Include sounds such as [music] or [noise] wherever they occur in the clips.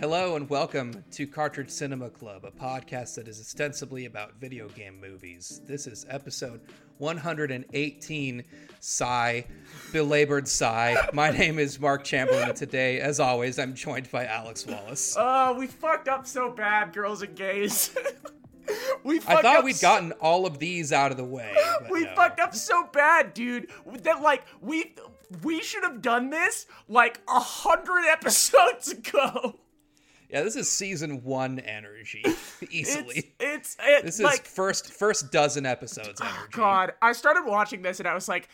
Hello and welcome to Cartridge Cinema Club, a podcast that is ostensibly about video game movies. This is episode 118, Sigh, belabored sigh. My [laughs] name is Mark Chamberlain, and today, as always, I'm joined by Alex Wallace. Oh, we fucked up so bad, girls and gays. [laughs] we I thought we'd so- gotten all of these out of the way. [laughs] We no. fucked up so bad, dude. That like we we should have done this like a hundred episodes ago. Yeah, this is season one energy, [laughs] easily. It's, it's it, this like, is first first dozen episodes ah, energy. God, I started watching this and I was like,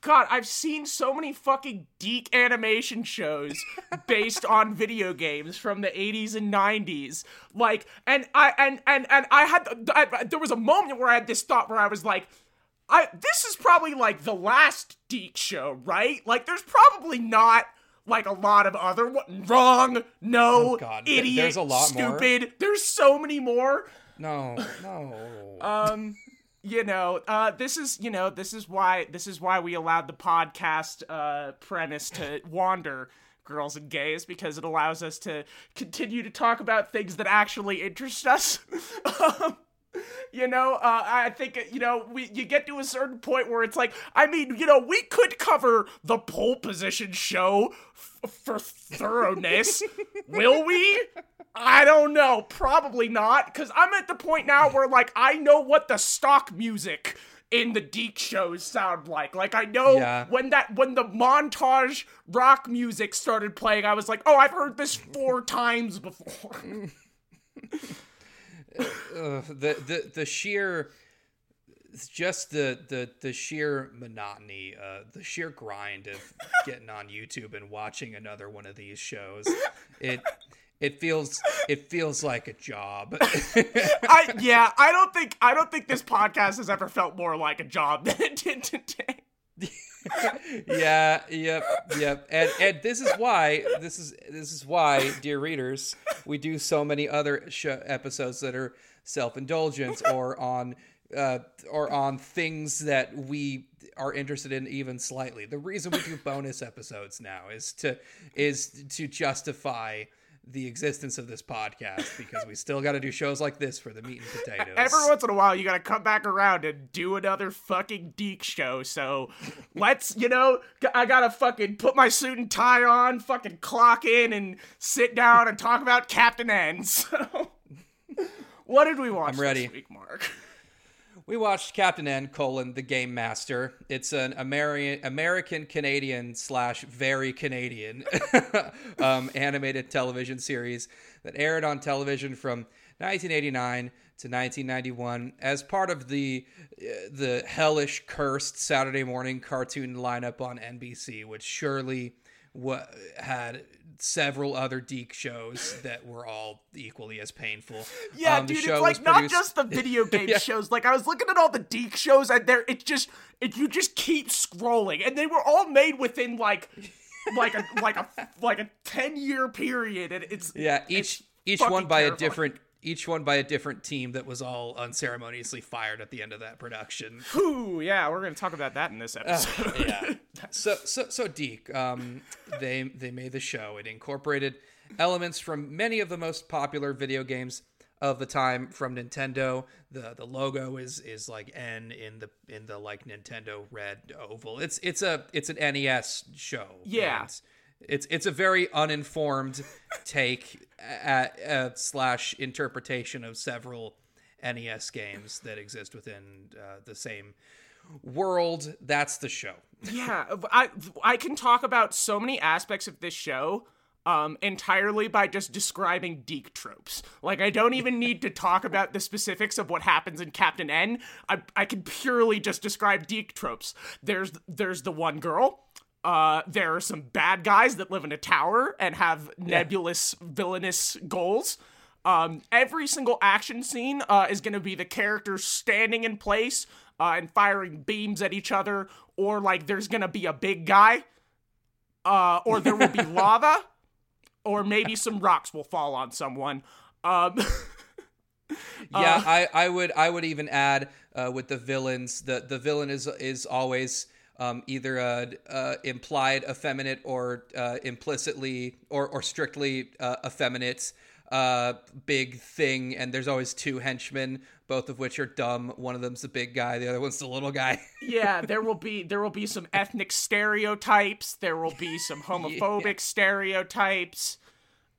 God, I've seen so many fucking DiC animation shows [laughs] based on video games from the 80s and 90s. Like, and I and and and I had I, there was a moment where I had this thought where I was like, I this is probably like the last DiC show, right? Like, there's probably not like a lot of other. Wrong, no, oh God. idiot, there's a lot stupid. More. There's so many more. No, no. um you know, uh, this is you know this is why this is why we allowed the podcast uh, premise to wander girls and gays because it allows us to continue to talk about things that actually interest us. [laughs] um, you know, uh, I think you know we you get to a certain point where it's like, I mean, you know, we could cover the pole position show f- for thoroughness. [laughs] Will we? I don't know. Probably not, because I'm at the point now where like I know what the stock music in the DiC shows sound like. Like I know yeah. when that when the montage rock music started playing, I was like, oh, I've heard this four times before. [laughs] the the the sheer just the the the sheer monotony, uh, the sheer grind of getting on YouTube and watching another one of these shows. It it feels it feels like a job. I yeah, I don't think I don't think this podcast has ever felt more like a job than it did today. Yeah, yep, yep. And and this is why this is this is why, dear readers, we do so many other sh- episodes that are self-indulgence or on uh, or on things that we are interested in even slightly. The reason we do bonus episodes now is to is to justify the existence of this podcast because we still got to do shows like this for the meat and [laughs] potatoes. Every once in a while, you got to come back around and do another fucking DiC show. So [laughs] let's, you know, I got to fucking put my suit and tie on, fucking clock in, and sit down and talk about Captain N. [laughs] So, what did we watch I'm ready. this week, Mark? We watched Captain N: colon the Game Master. It's an American American Canadian slash very Canadian [laughs] um, animated television series that aired on television from 1989 to 1991 as part of the uh, the hellish cursed Saturday morning cartoon lineup on NBC, which surely what had several other DiC shows that were all equally as painful. [laughs] Yeah, um, dude, it's like not just the [laughs] video game yeah. shows. Like I was looking at all the DiC shows, and there it just it you just keep scrolling, and they were all made within like like a like a like a ten year period, and it's yeah each it's each one by terrifying. a different each one by a different team that was all unceremoniously fired at the end of that production. [laughs] Whew, yeah, we're going to talk about that in this episode. Uh, yeah. [laughs] so so so DiC, um, they they made the show. It incorporated elements from many of the most popular video games of the time from Nintendo. The the logo is is like N in the in the like Nintendo red oval. It's it's a it's an NES show. Yeah. And it's it's a very uninformed take at, slash interpretation of several NES games that exist within uh, the same world. That's the show. [laughs] yeah, I I can talk about so many aspects of this show um, entirely by just describing DiC tropes. Like, I don't even need to talk about the specifics of what happens in Captain N. I, I can purely just describe DiC tropes. There's there's the one girl uh, there are some bad guys that live in a tower and have nebulous villainous goals. Um, every single action scene uh, is going to be the characters standing in place uh, and firing beams at each other, or like there's going to be a big guy, uh, or there will be [laughs] lava, or maybe some rocks will fall on someone. Um, [laughs] yeah, uh, I, I would I would even add uh, with the villains the the villain is is always um, either a, a implied effeminate or uh, implicitly or or strictly uh, effeminate uh, big thing, and there's always two henchmen, both of which are dumb. One of them's the big guy, the other one's the little guy. [laughs] yeah, there will be there will be some ethnic stereotypes. There will be some [laughs] homophobic yeah. stereotypes.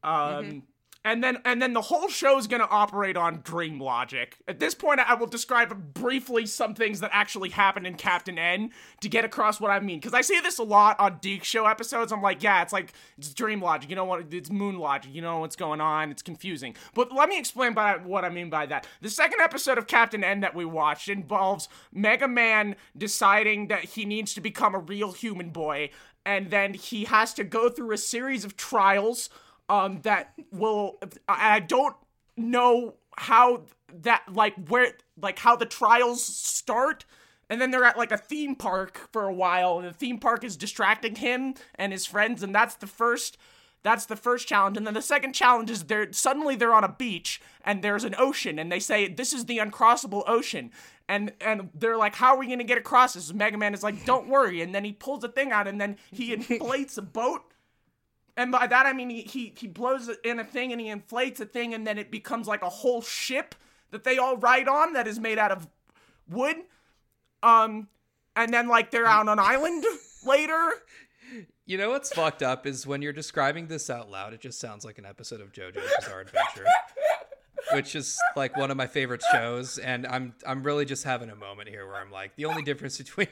Um, mm-hmm and then and then the whole show is going to operate on dream logic. At this point, I will describe briefly some things that actually happen in Captain N to get across what I mean. Because I see this a lot on DiC Show episodes. I'm like, yeah, it's like it's dream logic. You know what? It's moon logic. You know what's going on. It's confusing. But let me explain by what I mean by that. The second episode of Captain N that we watched involves Mega Man deciding that he needs to become a real human boy, and then he has to go through a series of trials um that will I don't know how that like where like how the trials start. And then they're at like a theme park for a while and the theme park is distracting him and his friends and that's the first that's the first challenge. And then the second challenge is they're suddenly they're on a beach and there's an ocean and they say this is the uncrossable ocean. And and they're like how are we going to get across this? Mega man is like don't worry. And then he pulls a thing out and then he [laughs] inflates a boat and by that I mean he, he he blows in a thing and he inflates a thing and then it becomes like a whole ship that they all ride on that is made out of wood. Um and then like they're on an island [laughs] later. You know what's fucked up is when you're describing this out loud, it just sounds like an episode of JoJo's Bizarre Adventure. which is like one of my favorite shows, and I'm I'm really just having a moment here where I'm like, the only difference between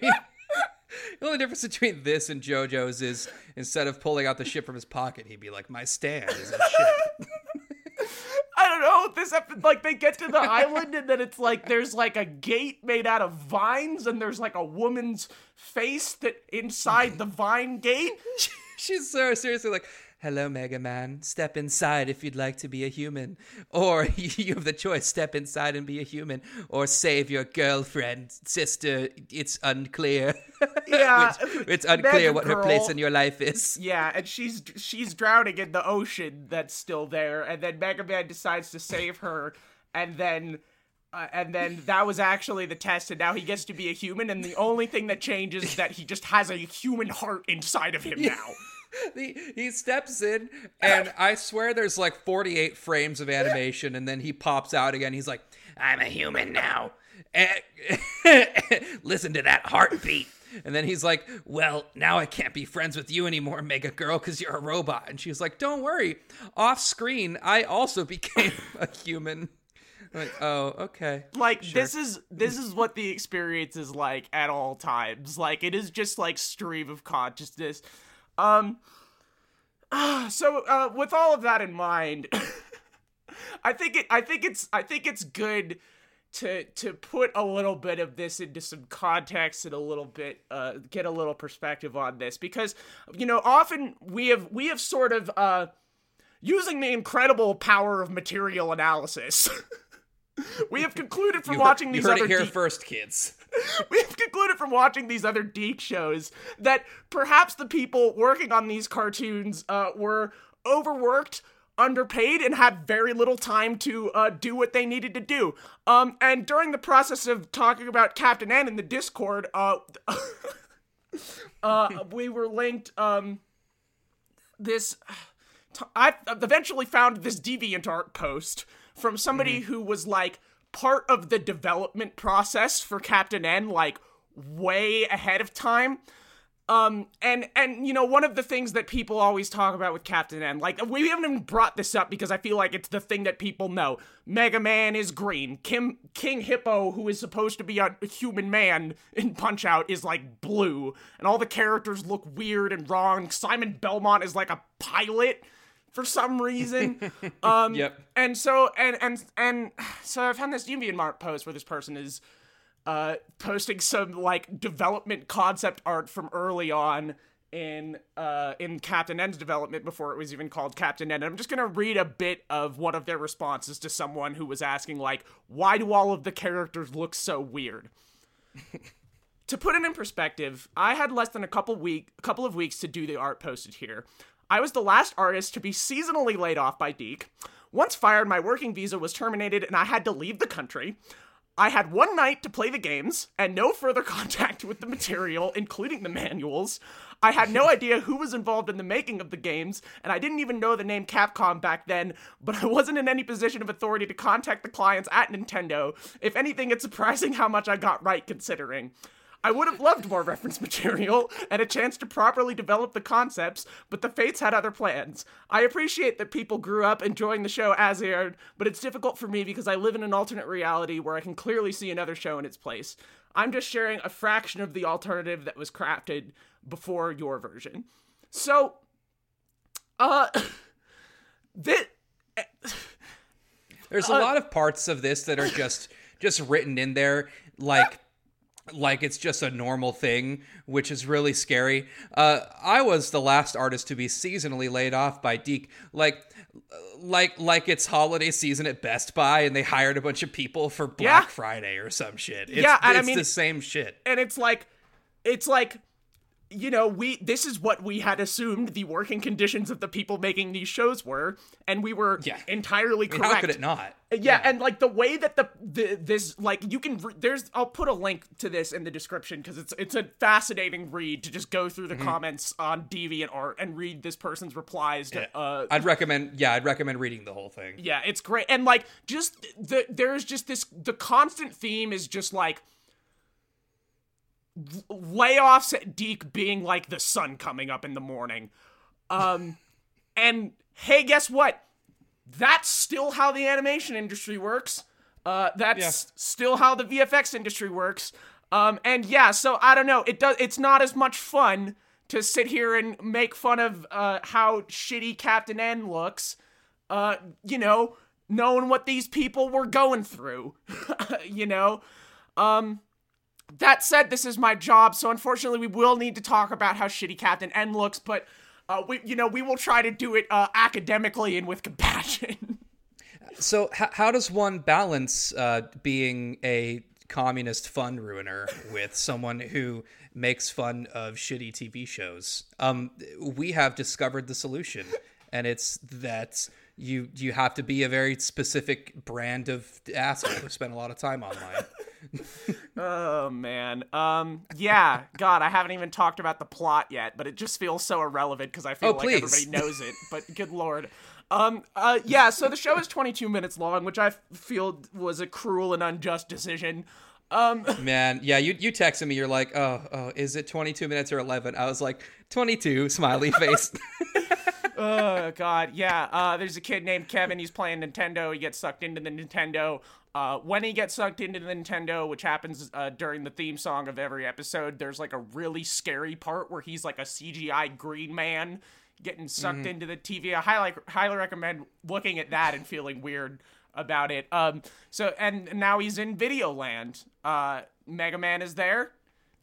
the only difference between this and JoJo's is instead of pulling out the ship from his pocket, he'd be like, "My stand is a ship." [laughs] I don't know. This like they get to the island and then it's like there's like a gate made out of vines and there's like a woman's face that inside the vine gate. [laughs] She's so seriously like, Hello, Mega Man. Step inside if you'd like to be a human. Or [laughs] you have the choice step inside and be a human, or save your girlfriend, sister. It's unclear. [laughs] Yeah. it's unclear Mega what Girl, her place in your life is. Yeah, and she's she's drowning in the ocean that's still there, and then Mega Man decides to save her, and then. Uh, and then that was actually the test, and now he gets to be a human. And the only thing that changes is that he just has a human heart inside of him [laughs] now he, he steps in, and [coughs] I swear there's like 48 frames of animation, and then he pops out again. He's like, I'm a human now. Eh, [laughs] listen to that heartbeat. And then he's like, Well, now I can't be friends with you anymore, Mega Girl, because you're a robot. And she's like, Don't worry. Off screen, I also [laughs] became a human. I'm like, oh, okay. Like sure. this is this is what the experience is like at all times. Like it is just like stream of consciousness. Um. [sighs] So, uh, with all of that in mind, [laughs] I think it. I think it's. I think it's good to to put a little bit of this into some context and a little bit uh, get a little perspective on this because you know often we have we have sort of uh, using the incredible power of material analysis. [laughs] [laughs] we have concluded from you watching heard, these you heard other it here first, kids. [laughs] we have concluded from watching these other DiC shows that perhaps the people working on these cartoons uh, were overworked underpaid and had very little time to uh, do what they needed to do. Um, and during the process of talking about Captain N in the Discord, uh, [laughs] uh, we were linked um, this. [sighs] I eventually found this DeviantArt post from somebody mm-hmm. who was like part of the development process for Captain N, like way ahead of time. Um, and and you know one of the things that people always talk about with Captain N, like we haven't even brought this up because I feel like it's the thing that people know. Mega Man is green. Kim King Hippo, who is supposed to be a human man in Punch Out, is like blue, and all the characters look weird and wrong. Simon Belmont is like a pilot for some reason. [laughs] Um, yep. And so and and and [sighs] so I found this DeviantArt post where this person is uh, posting some like development concept art from early on in uh, in Captain N's development before it was even called Captain N. And I'm just gonna read a bit of one of their responses to someone who was asking like, why do all of the characters look so weird? [laughs] to put it in perspective, I had less than a couple week, a couple of weeks to do the art posted here. I was the last artist to be seasonally laid off by DiC. Once fired, my working visa was terminated and I had to leave the country. I had one night to play the games and no further [laughs] contact with the material, including the manuals. I had no idea who was involved in the making of the games, and I didn't even know the name Capcom back then, but I wasn't in any position of authority to contact the clients at Nintendo. If anything, it's surprising how much I got right considering. I would have loved more reference [laughs] material and a chance to properly develop the concepts, but the Fates had other plans. I appreciate that people grew up enjoying the show as aired, but it's difficult for me because I live in an alternate reality where I can clearly see another show in its place. I'm just sharing a fraction of the alternative that was crafted before your version. So, uh, [coughs] this. There's a Uh, lot of parts of this that are just just written in there like like it's just a normal thing, which is really scary. Uh, I was the last artist to be seasonally laid off by DiC. Like, like, like it's holiday season at Best Buy, and they hired a bunch of people for Black Yeah. Friday or some shit. It's, Yeah, and I mean- the same shit. and it's like it's like you know we this is what we had assumed the working conditions of the people making these shows were and we were Yeah. entirely I mean, correct how could it not? yeah, and like the way that the, the this like you can re- there's I'll put a link to this in the description because it's it's a fascinating read to just go through the Mm-hmm. comments on DeviantArt and read this person's replies to uh I'd recommend. Yeah, I'd recommend reading the whole thing. yeah, it's great. And like just the there's just this the constant theme is just like layoffs at DiC being like the sun coming up in the morning. Um [laughs] and hey, guess what? That's still how the animation industry works. Uh that's still how the VFX industry works. Um and yeah, so I don't know, it does it's not as much fun to sit here and make fun of uh how shitty Captain N looks uh, you know, knowing what these people were going through, [laughs] you know. Um, that said, this is my job, so unfortunately, we will need to talk about how shitty Captain N looks, but uh, we, you know, we will try to do it uh, academically and with compassion. [laughs] So, h- how does one balance uh, being a communist fun ruiner with someone who makes fun of shitty TV shows? Um, we have discovered the solution, and it's that you you have to be a very specific brand of asshole who spend a lot of time online. [laughs] oh man, um, yeah, God, I haven't even talked about the plot yet, but it just feels so irrelevant because I feel Oh, like everybody knows it. But good lord. Um, uh, yeah, so the show is 22 minutes long, which I feel was a cruel and unjust decision. Um, [laughs] Man, yeah, you you texted me. You're like, oh, oh, is it 22 minutes or 11? I was like, 22, smiley face. [laughs] oh god, yeah. Uh, there's a kid named Kevin. He's playing Nintendo. He gets sucked into the Nintendo. Uh, when he gets sucked into the Nintendo, which happens uh, during the theme song of every episode, there's like a really scary part where he's like a CGI green man getting sucked into the TV. I highly highly recommend looking at that and feeling weird about it. Um, so and now he's in Videoland. Uh, Mega Man is there.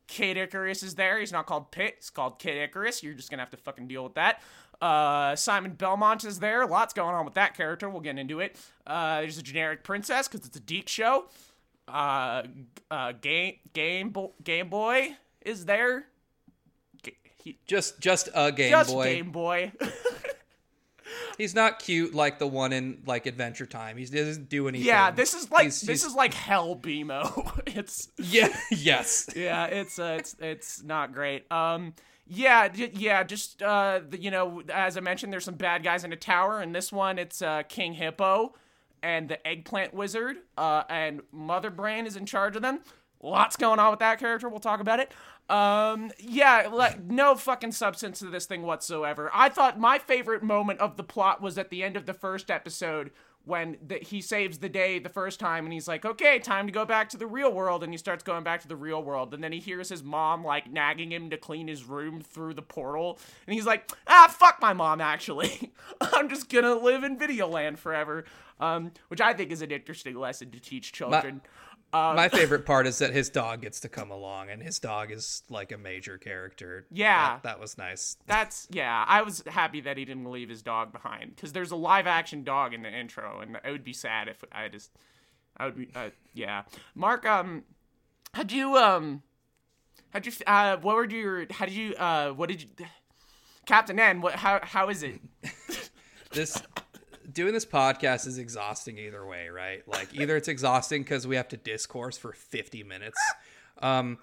Kid Icarus is there. He's not called Pit. It's called Kid Icarus. You're just gonna have to fucking deal with that. Uh, Simon Belmont is there. Lots going on with that character. We'll get into it. Uh, there's a generic princess because it's a DiC show. Uh, uh, Game Game Bo- Game Boy is there. G- He, just just a Game just Boy. Game Boy. [laughs] He's not cute like the one in like Adventure Time. He doesn't do anything. yeah, this is like He's- this he's- is like Hell BMO. [laughs] it's yeah, [laughs] yes. yeah, it's uh, it's it's not great. Um, yeah, yeah, just uh, the, you know, as I mentioned, there's some bad guys in a tower. In this one, it's uh, King Hippo and the Eggplant Wizard, uh, and Mother Brain is in charge of them. Lots going on with that character. We'll talk about it. Um, yeah, like no fucking substance to this thing whatsoever. I thought my favorite moment of the plot was at the end of the first episode when the, he saves the day the first time and he's like, okay, time to go back to the real world. And he starts going back to the real world. And then he hears his mom like nagging him to clean his room through the portal. And he's like, ah, fuck my mom, actually. [laughs] I'm just gonna live in Videoland forever. Um, which I think is an interesting lesson to teach children. My favorite part is that his dog gets to come along, and his dog is like a major character. Yeah. that, that was nice. That's yeah. I was happy that he didn't leave his dog behind because there's a live action dog in the intro, and it would be sad if I just, I would be, uh, yeah. Mark, um, had you, um, had you, uh, what were your, how did you, uh, what did you, Captain N, what, how, how is it? [laughs] This doing this podcast is exhausting either way, right? Like either it's exhausting because we have to discourse for 50 minutes, um,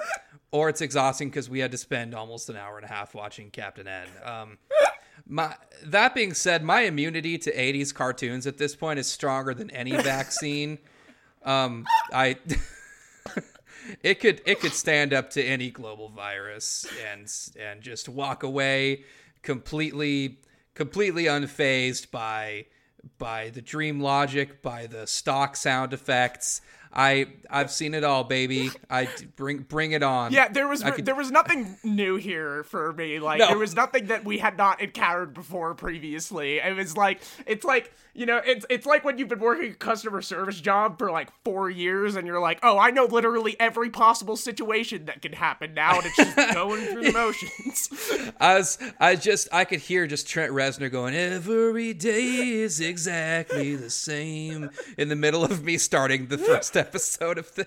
or it's exhausting because we had to spend almost an hour and a half watching Captain N. Um, my that being said, my immunity to 80s cartoons at this point is stronger than any vaccine. Um, I [laughs] it could it could stand up to any global virus and and just walk away completely completely unfazed by by the dream logic, by the stock sound effects. I I've seen it all, baby. I bring bring it on. Yeah, there was could- there was nothing new here for me. Like No. there was nothing that we had not encountered before previously. It was like it's like you know it's it's like when you've been working a customer service job for like four years and you're like, oh, I know literally every possible situation that can happen now, and it's just [laughs] going through the motions. [laughs] I was I just I could hear just Trent Reznor going every day is exactly the same in the middle of me starting the [laughs] first episode of this.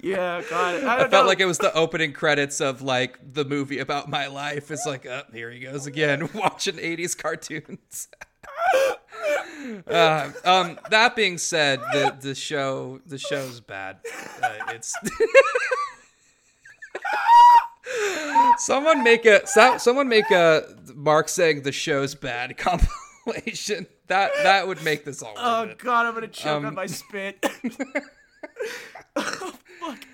yeah, [laughs] God, I, I felt know. like it was the opening credits of like the movie about my life. It's like, oh, here he goes again, [laughs] watching 80s cartoons. [laughs] uh, um, that being said, the the show the show's bad. Uh, it's someone make a someone make a Mark saying the show's bad compilation. That that would make this all Oh. God, I'm gonna choke Um, on my spit. [laughs] [laughs] oh, fuck. [laughs]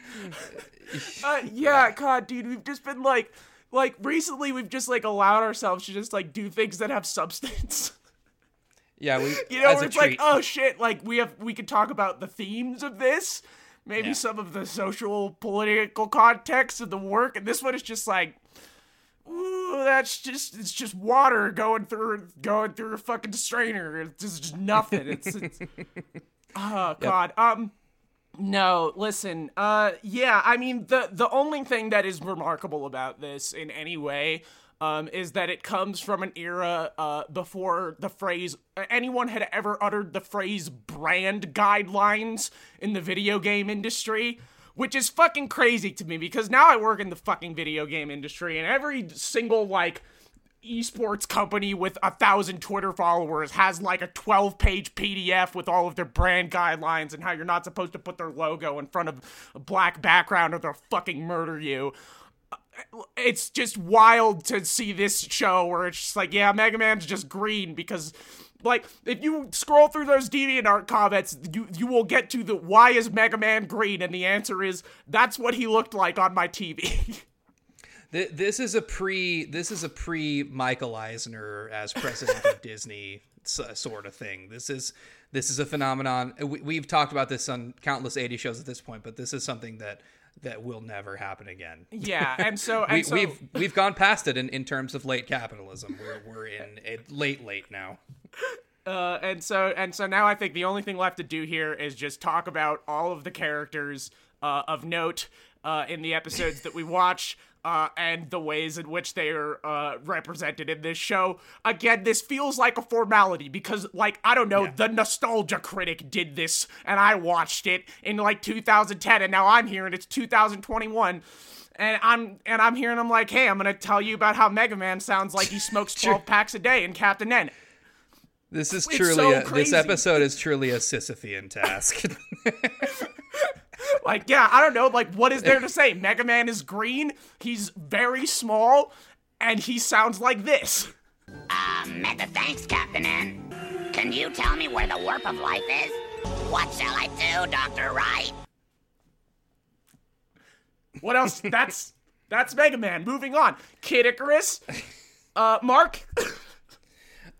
Uh, yeah, God, dude, we've just been like, like recently, we've just like allowed ourselves to just like do things that have substance. Yeah, we You know, as where a it's like, oh shit, like we have we could talk about the themes of this, maybe Yeah. some of the social political context of the work, and this one is just like. Ooh, that's just it's just water going through going through a fucking strainer. It's just, just nothing. It's, it's [laughs] oh god. Um no, listen. Uh yeah, I mean the the only thing that is remarkable about this in any way um is that it comes from an era uh before the phrase anyone had ever uttered the phrase brand guidelines in the video game industry. Which is fucking crazy to me because now I work in the fucking video game industry and every single like esports company with a thousand Twitter followers has like a 12 page PDF with all of their brand guidelines and how you're not supposed to put their logo in front of a black background or they'll fucking murder you. Uh, it's just wild to see this show where it's just like, yeah, Mega Man's just green because. Like, if you scroll through those DeviantArt comments, you you will get to the why is Mega Man green? And the answer is that's what he looked like on my TV. [laughs] This is a pre. This is a pre Michael Eisner as president of [laughs] Disney sort of thing. This is this is a phenomenon. We, we've talked about this on countless eighty shows at this point, but this is something that that will never happen again. yeah, and so [laughs] and We, so, we've we've gone past it in, in terms of late capitalism. We're we're in late late now. Uh, and so and so now I think the only thing left to do here is just talk about all of the characters uh, of note uh, in the episodes that we watch. Uh, and the ways in which they are uh, represented in this show. Again, this feels like a formality because, like, I don't know, the Nostalgia Critic did this, and I watched it in like 2010, and now I'm here and it's 2021, and I'm and I'm here and I'm like, hey, I'm gonna tell you about how Mega Man sounds like he smokes [laughs] 12 packs a day in Captain N. This is truly so a, this episode is truly a Sisyphean task. [laughs] [laughs] Like, yeah, I don't know. Like, what is there to say? Mega Man is green. He's very small, and he sounds like this. Um, mega thanks, Captain N. Can you tell me where the warp of life is? What shall I do, Dr. Wright? What else? [laughs] That's that's Mega Man. Moving on. Kid Icarus. Uh, Mark. [laughs]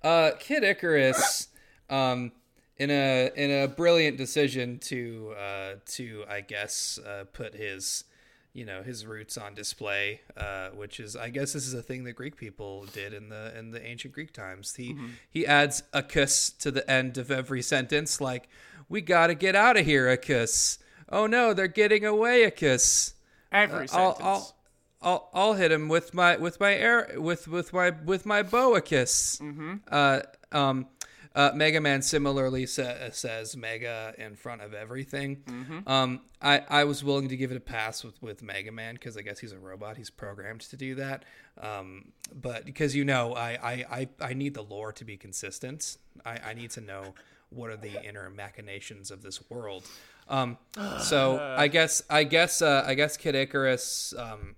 Uh, Kid Icarus, um, in a in a brilliant decision to uh, to I guess uh, put his you know his roots on display, uh, which is I guess this is a thing that Greek people did in the in the ancient Greek times. He he adds a kiss to the end of every sentence, like we gotta get out of here, a kiss. Oh no, they're getting away, a kiss. Every I'll, sentence. I'll I'll I'll hit him with my with my air with with my with my boa kiss. Mm-hmm. Uh, um, Uh, Mega Man similarly sa- says Mega in front of everything. Um, I, I was willing to give it a pass with, with Mega Man because I guess he's a robot. He's programmed to do that. Um, but because you know, I, I, I, I need the lore to be consistent. I, I need to know what are the inner machinations of this world. Um, so [sighs] I guess I guess uh, I guess Kid Icarus. Um,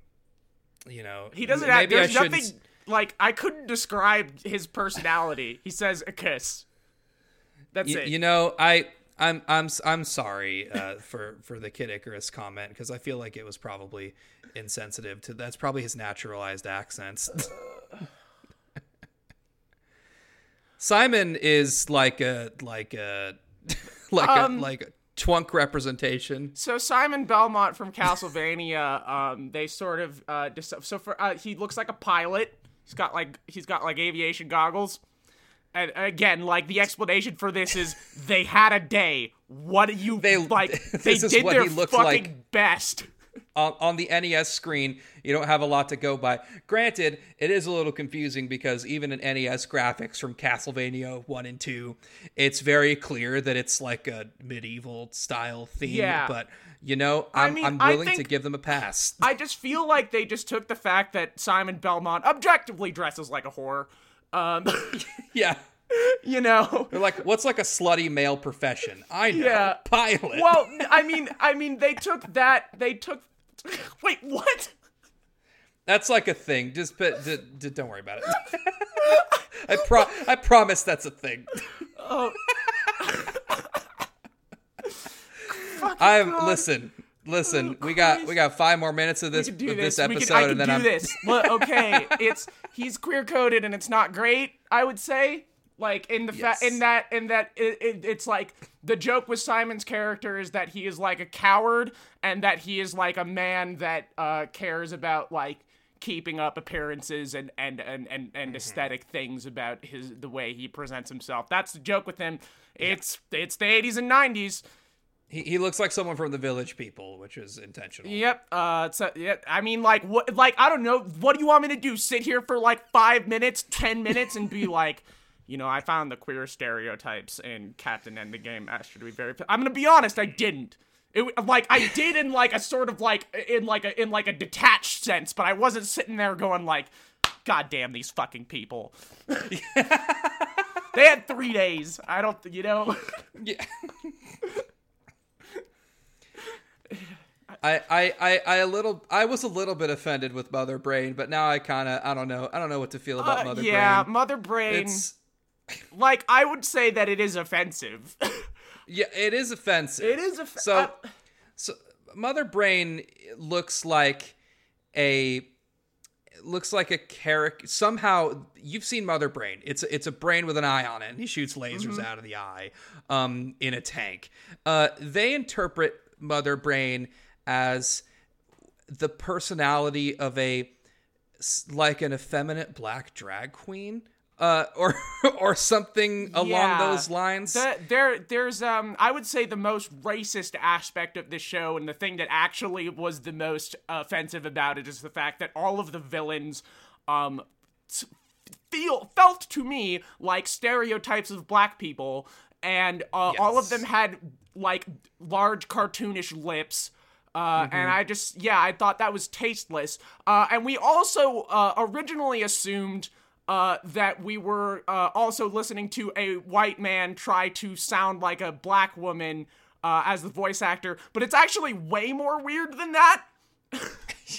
you know, He doesn't have. maybe I There's shouldn't nothing like I couldn't describe his personality. He says a kiss. That's Y- it. You know, I I'm I'm I'm sorry uh, [laughs] for for the Kid Icarus comment because I feel like it was probably insensitive to that's probably his naturalized accents. Simon is like a like a [laughs] like Um, a like a twunk representation. So Simon Belmont from Castlevania, um, they sort of uh, dis- so for uh, he looks like a pilot. He's got like he's got like aviation goggles. And again, like the explanation for this is they had a day. What do you They- like? [laughs] They did what their he fucking like. best. on, on the NES screen, you don't have a lot to go by. Granted, it is a little confusing because even in NES graphics from Castlevania 1 and 2, it's very clear that it's like a medieval style theme. Yeah. But, you know, I'm, mean, I'm willing to give them a pass. I just feel like they just took the fact that Simon Belmont objectively dresses like a whore. Um, [laughs] yeah. you know. They're like, what's like a slutty male profession? I know. Yeah. Pilot. Well, I mean, I mean, they took that. They took. Wait, what? That's like a thing. Just but d- d- don't worry about it. [laughs] I pro I promise that's a thing. Oh. [laughs] I'm God. listen. Listen, we got we got five more minutes of this We can do of this, this. We episode, can, I can and then do I'm this. [laughs] Look, okay, it's he's queer coded and it's not great. I would say, like in the Yes. fa- in that in that it, it, it's like the joke with Simon's character is that he is like a coward and that he is like a man that uh, cares about like keeping up appearances and and and and, and Mm-hmm. aesthetic things about his the way he presents himself. That's the joke with him. It's it's the 80s and 90s. He, he looks like someone from the Village People, which is intentional. Yep. Uh. So yeah. I mean, like, what? Like, I don't know. What do you want me to do? Sit here for like five minutes, ten minutes, and be [laughs] like, you know, I found the queer stereotypes in Captain N the Game Master to be very. I'm gonna be honest. I didn't. It like I did in like a sort of like in like a in like a detached sense, but I wasn't sitting there going like, God damn these fucking people. [laughs] they had three days. I don't. You know. Yeah. [laughs] I, I, I, I a little I was a little bit offended with Mother Brain, but now I kind of I don't know I don't know what to feel about Uh, Mother yeah, Brain. Yeah, Mother Brain. It's like I would say that it is offensive. [laughs] yeah, it is offensive. it is offensive. So, so Mother Brain looks like a looks like a character. Somehow, you've seen Mother Brain. It's a, it's a brain with an eye on it, and he shoots lasers out of the eye um, in a tank. Uh, they interpret Mother Brain as the personality of a like an effeminate black drag queen. Uh, [laughs] or or something along Yeah. those lines. The, there, there's um, I would say the most racist aspect of the show, and the thing that actually was the most offensive about it is the fact that all of the villains, um, feel felt to me like stereotypes of black people, and uh, all of them had like large cartoonish lips. Uh, And I just, yeah, I thought that was tasteless. Uh, and we also uh, originally assumed uh, that we were uh, also listening to a white man try to sound like a black woman uh, as the voice actor, but it's actually way more weird than that. [laughs]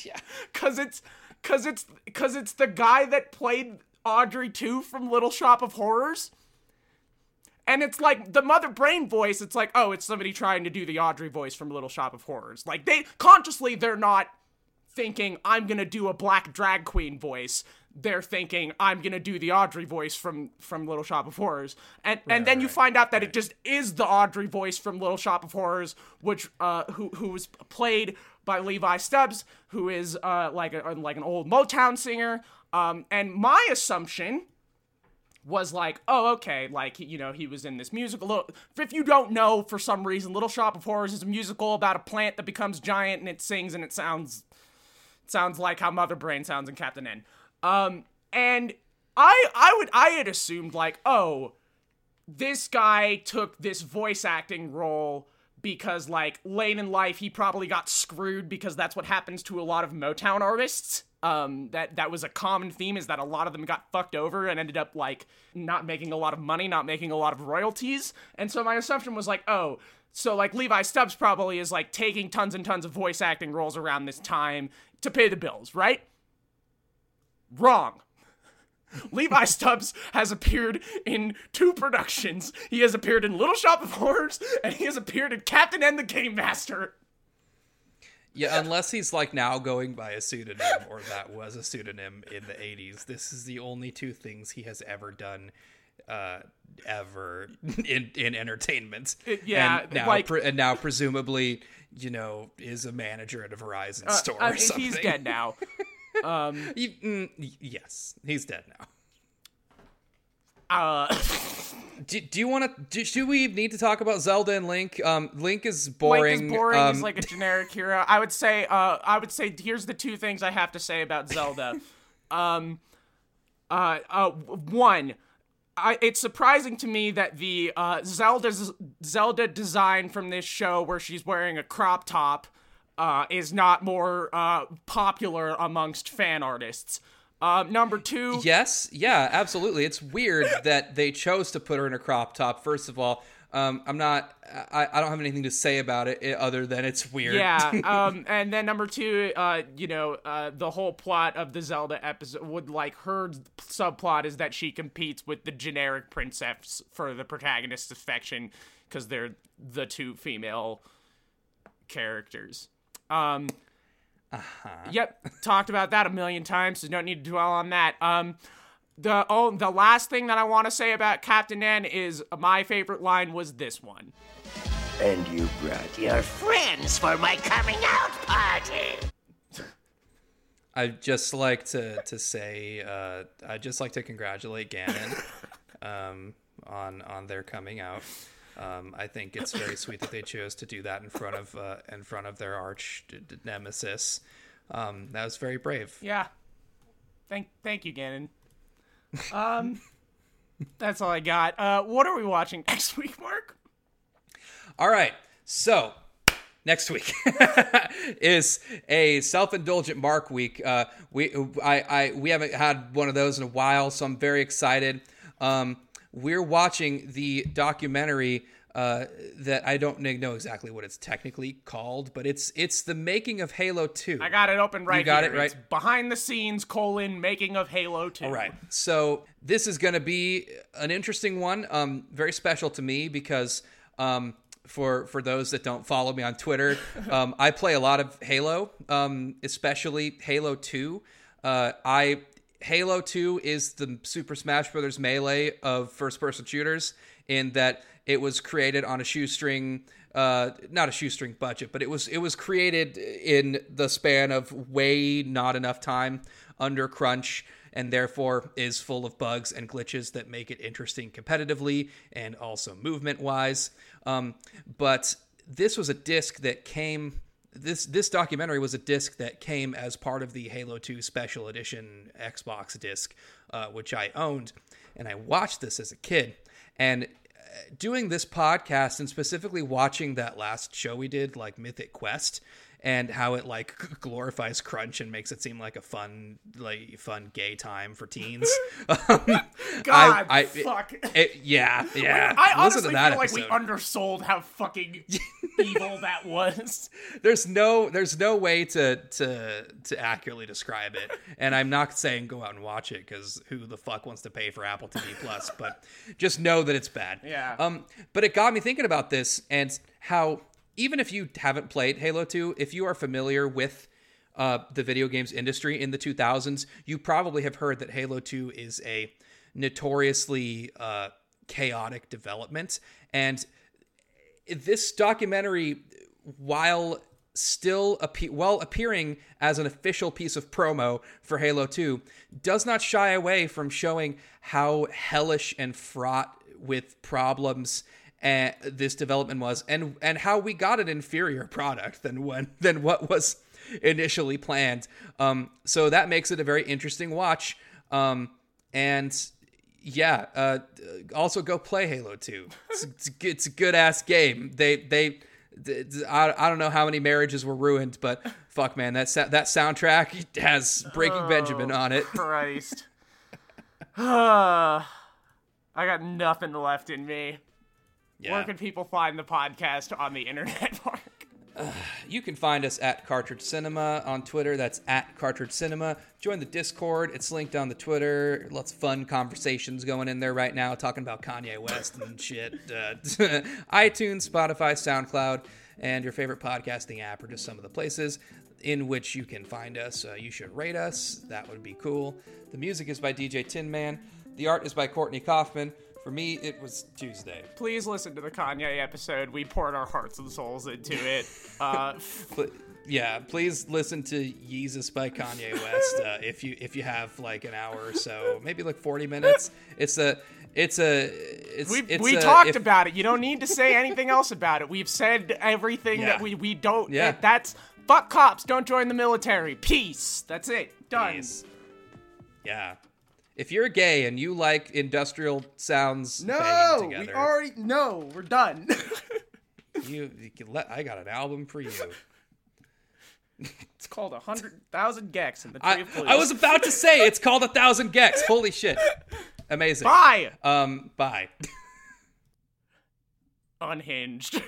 yeah. Cause it's, cause it's, cause it's the guy that played Audrey 2 from Little Shop of Horrors. And it's like the mother brain voice, it's like, oh, it's somebody trying to do the Audrey voice from Little Shop of Horrors. Like they consciously they're not thinking I'm gonna do a black drag queen voice. They're thinking I'm gonna do the Audrey voice from from Little Shop of Horrors, and and then you find out that it just is the Audrey voice from Little Shop of Horrors, which uh who who was played by Levi Stubbs, who is uh like a like an old Motown singer. Um, and my assumption was like, oh, okay, like you know, he was in this musical. If you don't know, for some reason, Little Shop of Horrors is a musical about a plant that becomes giant and it sings and it sounds sounds like how Mother Brain sounds in Captain N. Um, and I I would I had assumed like, oh, this guy took this voice acting role because like late in life he probably got screwed because that's what happens to a lot of Motown artists. Um, that that was a common theme is that a lot of them got fucked over and ended up like not making a lot of money, not making a lot of royalties. And so my assumption was like, oh, so like Levi Stubbs probably is like taking tons and tons of voice acting roles around this time to pay the bills, right? Wrong. [laughs] Levi [laughs] Stubbs has appeared in two productions. He has appeared in Little Shop of Horrors, and he has appeared in Captain N the Game Master. Yeah, unless he's like now going by a pseudonym, or that was a pseudonym in the '80s. This is the only two things he has ever done, uh, ever in in entertainment. yeah, and now, like- pre- and now presumably, you know, is a manager at a Verizon store Uh, I or mean, something. he's dead now. [laughs] He- mm, yes, he's dead now. Uh, [laughs] Do, do you want to? Do, should we need to talk about Zelda and Link? Um, Link is boring. Link is boring. Um, he's like a [laughs] generic hero. I would say. Uh, I would say. Here's the two things I have to say about Zelda. [laughs] um, uh, uh, one. I, it's surprising to me that the uh, Zelda's Zelda design from this show, where she's wearing a crop top, uh, is not more uh, popular amongst fan artists. Uh, number two, Yes, yeah, absolutely. It's weird [laughs] that they chose to put her in a crop top. First of all, um, I'm not. I, I don't have anything to say about it other than it's weird. Yeah, [laughs] um, and then number two, uh, you know, uh, the whole plot of the Zelda episode would like her subplot is that she competes with the generic princess for the protagonist's affection because they're the two female characters. Um, Yep, talked about that a million times, so don't need to dwell on that. Um, the oh, the last thing that I want to say about Captain N is my favorite line was this one. And you brought your Your friends for my coming out party. [laughs] I'd just like to to say, uh, I'd just like to congratulate Ganon [laughs] um, on on their coming out. Um, I think it's very sweet that they chose to do that in front of uh, in front of their arch nemesis. Um, that was very brave. Yeah. Thank thank you, Ganon. Um [laughs] that's all I got. Uh what are we watching [laughs] next week, Mark? All right. So next week [laughs] is a self-indulgent Mark week. Uh, we I, I we haven't had one of those in a while, so I'm very excited. Um, we're watching the documentary uh, that I don't know exactly what it's technically called, but it's it's the making of Halo Two. I got it open right You got here. it right? It's behind the scenes colon making of Halo 2. All right. So this is going to be an interesting one. Um, very special to me because um, for for those that don't follow me on Twitter, [laughs] um, I play a lot of Halo, um, especially Halo Two. Uh, I Halo Two is the Super Smash Brothers melee of first person shooters in that it was created on a shoestring. Uh, not a shoestring budget, but it was it was created in the span of way not enough time under crunch and therefore is full of bugs and glitches that make it interesting competitively and also movement wise. Um, but this was a disc that came. This this documentary was a disc that came as part of the Halo 2 Special Edition Xbox disc, uh, which I owned, and I watched this as a kid. And uh, doing this podcast and specifically watching that last show we did, like Mythic Quest, and how it like [laughs] glorifies crunch and makes it seem like a fun like fun gay time for teens. [laughs] Um, God, I- I- fuck. it- yeah, [laughs] yeah. I Listen honestly feel like episode. we undersold how fucking evil that was. there's no there's no way to to to accurately describe it and i'm not saying go out and watch it because who the fuck wants to pay for apple tv plus but just know that it's bad Yeah. um but it got me thinking about this and how even if you haven't played halo 2 if you are familiar with uh, the video games industry in the 2000s, you probably have heard that Halo 2 is a notoriously uh, chaotic development. And this documentary, while still appe- well appearing as an official piece of promo for Halo 2, does not shy away from showing how hellish and fraught with problems uh, this development was, and and how we got an inferior product than when [laughs] than what was initially planned. Um, so that makes it a very interesting watch. Um, and yeah. Uh, also, go play Halo Two. It's, it's, a- it's a good ass game. They they. th- th- I, I don't know how many marriages were ruined, but fuck, man, that sa- that soundtrack [laughs] has Breaking Benjamin on it. Christ. [sighs] [sighs] I got nothing left in me. Yeah. Where can people find the podcast on the internet, [laughs] Mark? You can find us at Cartridge Cinema on Twitter. That's at Cartridge Cinema. Join the Discord. It's linked on the Twitter. Lots of fun conversations going in there right now, talking about Kanye West and shit. Uh, [laughs] iTunes, Spotify, SoundCloud, and your favorite podcasting app are just some of the places in which you can find us. Uh, you should rate us. That would be cool. The music is by DJ Tin Man. The art is by Courtney Kaufman. For me, it was Tuesday. Please listen to the Kanye episode. We poured our hearts and souls into it. [laughs] Uh, yeah, please listen to Yeezus by Kanye West uh, [laughs] if you if you have like an hour or so, maybe like forty minutes. It's a it's a it's we it's we a- talked if- about it. You don't need to say anything else about it. We've said everything Yeah. that we we don't. Yeah. that- that's fuck cops. Don't join the military. Peace. That's it. Done. Please. Yeah, if you're gay and you like industrial sounds, No, we already no. We're done. [laughs] you, you let I got an album for you. [laughs] it's called a hundred thousand gecs in the tree I, of blues. I was about to say it's called a thousand gecs. Holy shit, amazing. bye. Um, bye. [laughs] Unhinged.